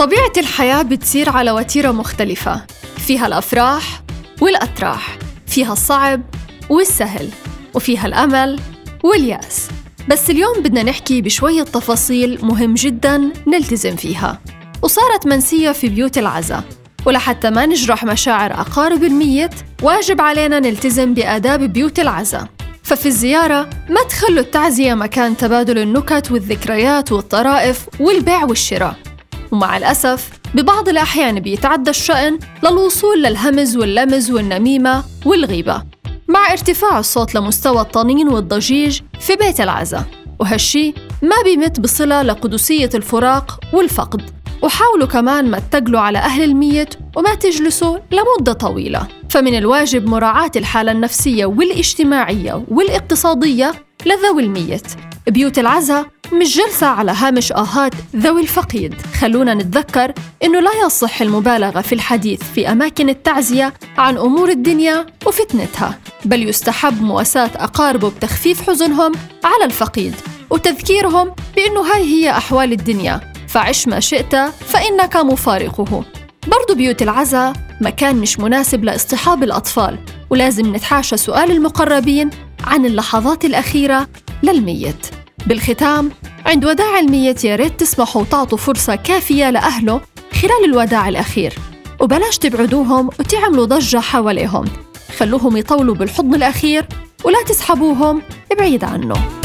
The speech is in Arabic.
طبيعة الحياة بتصير على وتيرة مختلفة. فيها الأفراح والأتراح فيها الصعب والسهل وفيها الأمل واليأس. بس اليوم بدنا نحكي بشوية تفاصيل مهم جدا نلتزم فيها. وصارت منسية في بيوت العزاء ولحتى ما نجرح مشاعر أقارب الميت واجب علينا نلتزم بآداب بيوت العزاء ففي الزيارة ما تخلوا التعزية مكان تبادل النكت والذكريات والطرائف والبيع والشراء. ومع الأسف ببعض الأحيان بيتعدى الشأن للوصول للهمز واللمز والنميمة والغيبة. مع ارتفاع الصوت لمستوى الطنين والضجيج في بيت العزاء وهالشي ما بيمت بصلة لقدسية الفراق والفقد. وحاولوا كمان ما تتقلوا على أهل الميت وما تجلسوا لمدة طويلة. فمن الواجب مراعاة الحالة النفسية والاجتماعية والاقتصادية لذوي الميت. بيوت العزاء مش جلسة على هامش آهات ذوي الفقيد. خلونا نتذكر إنه لا يصح المبالغة في الحديث في أماكن التعزية عن أمور الدنيا وفتنتها بل يستحب مواساة أقاربه بتخفيف حزنهم على الفقيد وتذكيرهم بأنه هاي هي أحوال الدنيا. فعش ما شئت فإنك مفارقه. برضو بيوت العزاء مكان مش مناسب لاصطحاب الأطفال ولازم نتحاشى سؤال المقربين عن اللحظات الأخيرة للميت. بالختام عند وداع الميت يا ريت تسمحوا وتعطوا فرصة كافية لأهله خلال الوداع الأخير. وبلاش تبعدوهم وتعملوا ضجة حواليهم. خلوهم يطولوا بالحضن الأخير ولا تسحبوهم بعيد عنه.